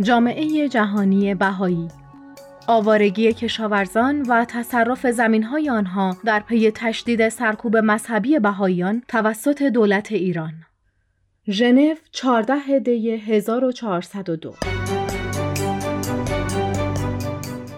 جامعه جهانی بهایی. آوارگی کشاورزان و تصرف زمینهای آنها در پی تشدید سرکوب مذهبی بهاییان توسط دولت ایران. ژنو 14 دی 1402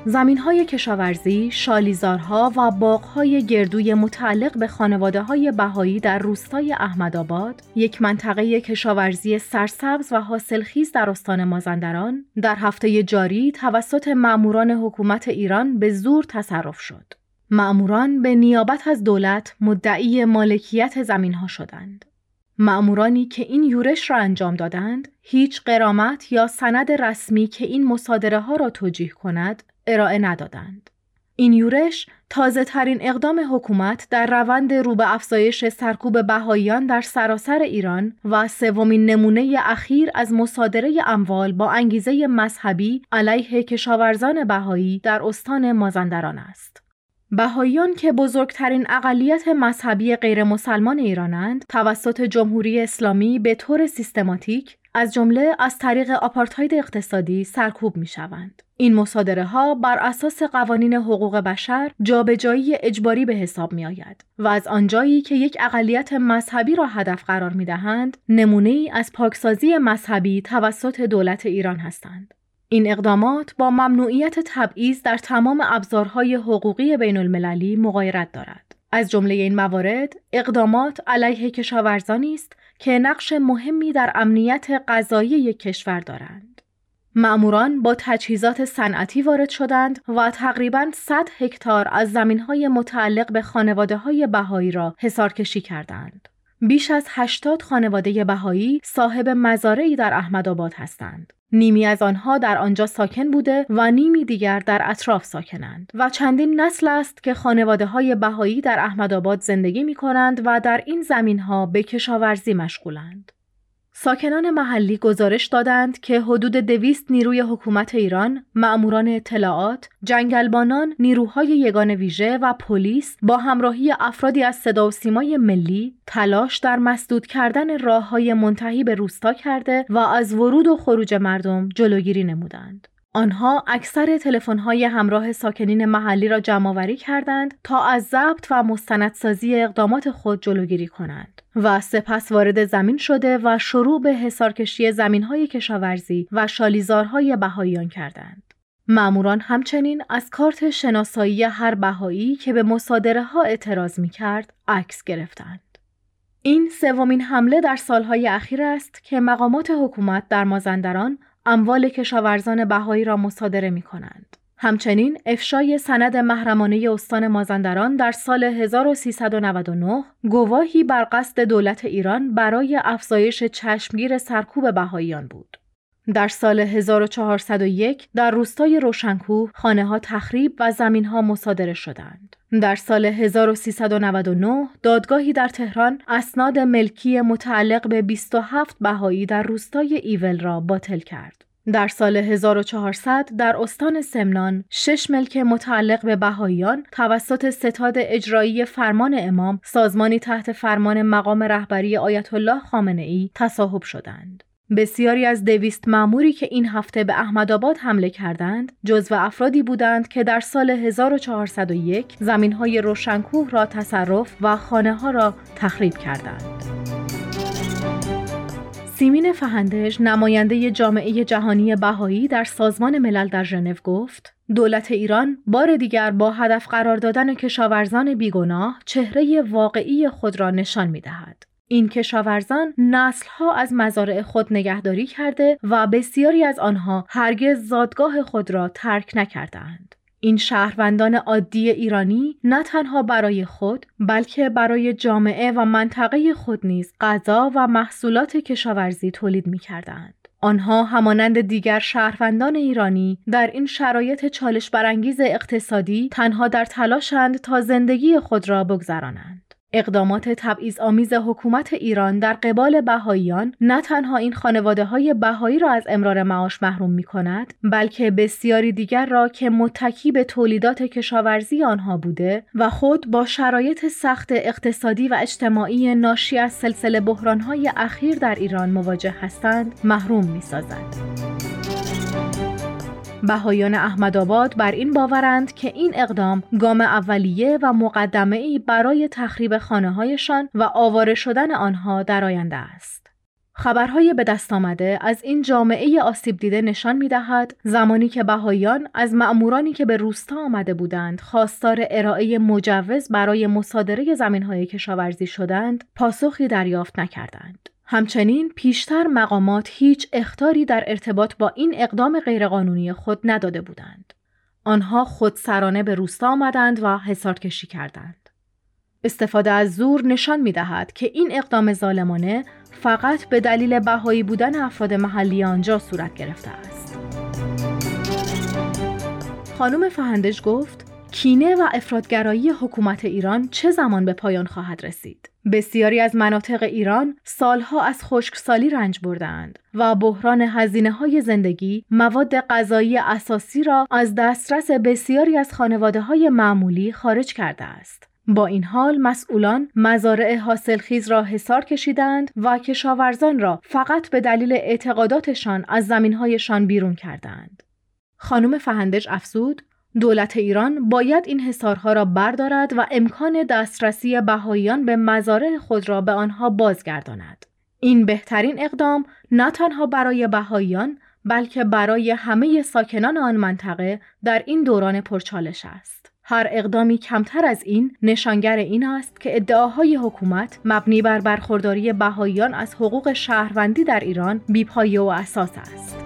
زمین های کشاورزی، شالیزارها و باغهای گردوی متعلق به خانواده های بهایی در روستای احمدآباد، یک منطقه کشاورزی سرسبز و حاصلخیز در استان مازندران، در هفته جاری توسط مأموران حکومت ایران به زور تصرف شد. مأموران به نیابت از دولت مدعی مالکیت زمین ها شدند. مأمورانی که این یورش را انجام دادند، هیچ قرامت یا سند رسمی که این مصادره ها را توجیه کند، ارائه ندادند. این یورش تازه ترین اقدام حکومت در روند رو به افزایش سرکوب بهاییان در سراسر ایران و سومین نمونه اخیر از مصادره اموال با انگیزه مذهبی علیه کشاورزان بهایی در استان مازندران است. بهاییان که بزرگترین اقلیت مذهبی غیر مسلمان ایرانند توسط جمهوری اسلامی به طور سیستماتیک از جمله از طریق آپارتاید اقتصادی سرکوب می شوند. این مصادره ها بر اساس قوانین حقوق بشر جابجایی اجباری به حساب می آید و از آنجایی که یک اقلیت مذهبی را هدف قرار می دهند نمونه ای از پاکسازی مذهبی توسط دولت ایران هستند. این اقدامات با ممنوعیت تبعیض در تمام ابزارهای حقوقی بین المللی مغایرت دارد. از جمله این موارد اقدامات علیه کشاورزانی است که نقش مهمی در امنیت غذایی یک کشور دارند. معموران با تجهیزات صنعتی وارد شدند و تقریبا 100 هکتار از زمینهای متعلق به خانواده های بهایی را حسارکشی کردند. بیش از 80 خانواده بهایی صاحب مزارعی در احمدآباد هستند. نیمی از آنها در آنجا ساکن بوده و نیمی دیگر در اطراف ساکنند و چندین نسل است که خانواده های بهایی در احمدآباد زندگی می کنند و در این زمین ها به کشاورزی مشغولند. ساکنان محلی گزارش دادند که حدود دویست نیروی حکومت ایران، مأموران اطلاعات، جنگلبانان، نیروهای یگان ویژه و پلیس با همراهی افرادی از صدا و سیمای ملی تلاش در مسدود کردن راه های منتهی به روستا کرده و از ورود و خروج مردم جلوگیری نمودند. آنها اکثر تلفن‌های همراه ساکنین محلی را جمعآوری کردند تا از ضبط و مستندسازی اقدامات خود جلوگیری کنند و سپس وارد زمین شده و شروع به حصارکشی زمین‌های کشاورزی و شالیزارهای بهاییان کردند. معموران همچنین از کارت شناسایی هر بهایی که به مصادره ها اعتراض می کرد عکس گرفتند. این سومین حمله در سالهای اخیر است که مقامات حکومت در مازندران اموال کشاورزان بهایی را مصادره می کنند. همچنین افشای سند محرمانه استان مازندران در سال 1399 گواهی بر قصد دولت ایران برای افزایش چشمگیر سرکوب بهاییان بود. در سال 1401 در روستای روشنکوه خانه ها تخریب و زمین ها مصادره شدند. در سال 1399 دادگاهی در تهران اسناد ملکی متعلق به 27 بهایی در روستای ایول را باطل کرد. در سال 1400 در استان سمنان شش ملک متعلق به بهاییان توسط ستاد اجرایی فرمان امام سازمانی تحت فرمان مقام رهبری آیت الله خامنه ای تصاحب شدند. بسیاری از دویست معموری که این هفته به احمدآباد حمله کردند جزو افرادی بودند که در سال 1401 های روشنکوه را تصرف و خانه ها را تخریب کردند. سیمین فهندش نماینده جامعه جهانی بهایی در سازمان ملل در ژنو گفت دولت ایران بار دیگر با هدف قرار دادن کشاورزان بیگناه چهره واقعی خود را نشان می دهد. این کشاورزان نسلها از مزارع خود نگهداری کرده و بسیاری از آنها هرگز زادگاه خود را ترک نکردند. این شهروندان عادی ایرانی نه تنها برای خود بلکه برای جامعه و منطقه خود نیز غذا و محصولات کشاورزی تولید می کردند. آنها همانند دیگر شهروندان ایرانی در این شرایط چالش برانگیز اقتصادی تنها در تلاشند تا زندگی خود را بگذرانند. اقدامات تبعیض آمیز حکومت ایران در قبال بهاییان نه تنها این خانواده های بهایی را از امرار معاش محروم می کند بلکه بسیاری دیگر را که متکی به تولیدات کشاورزی آنها بوده و خود با شرایط سخت اقتصادی و اجتماعی ناشی از سلسله بحرانهای اخیر در ایران مواجه هستند محروم می سازد. بهایان احمدآباد بر این باورند که این اقدام گام اولیه و مقدمه ای برای تخریب خانه هایشان و آواره شدن آنها در آینده است. خبرهای به دست آمده از این جامعه آسیب دیده نشان می دهد زمانی که بهایان از مأمورانی که به روستا آمده بودند خواستار ارائه مجوز برای مصادره زمینهای کشاورزی شدند پاسخی دریافت نکردند. همچنین پیشتر مقامات هیچ اختاری در ارتباط با این اقدام غیرقانونی خود نداده بودند. آنها خود سرانه به روستا آمدند و حسار کشی کردند. استفاده از زور نشان می دهد که این اقدام ظالمانه فقط به دلیل بهایی بودن افراد محلی آنجا صورت گرفته است. خانم فهندش گفت کینه و افرادگرایی حکومت ایران چه زمان به پایان خواهد رسید؟ بسیاری از مناطق ایران سالها از خشکسالی رنج بردند و بحران هزینه های زندگی مواد غذایی اساسی را از دسترس بسیاری از خانواده های معمولی خارج کرده است. با این حال مسئولان مزارع حاصلخیز را حسار کشیدند و کشاورزان را فقط به دلیل اعتقاداتشان از زمینهایشان بیرون کردند. خانم فهندج افزود دولت ایران باید این حصارها را بردارد و امکان دسترسی بهاییان به مزارع خود را به آنها بازگرداند. این بهترین اقدام نه تنها برای بهاییان بلکه برای همه ساکنان آن منطقه در این دوران پرچالش است. هر اقدامی کمتر از این نشانگر این است که ادعاهای حکومت مبنی بر برخورداری بهاییان از حقوق شهروندی در ایران بیپایه و اساس است.